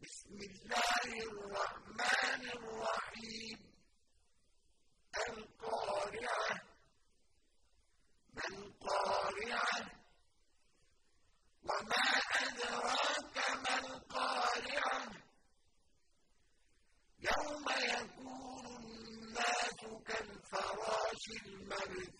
بسم الله الرحمن الرحيم. القارعة. ما القارعة؟ وما أدراك ما القارعة؟ يوم يكون الناس كالفراش المبثوث.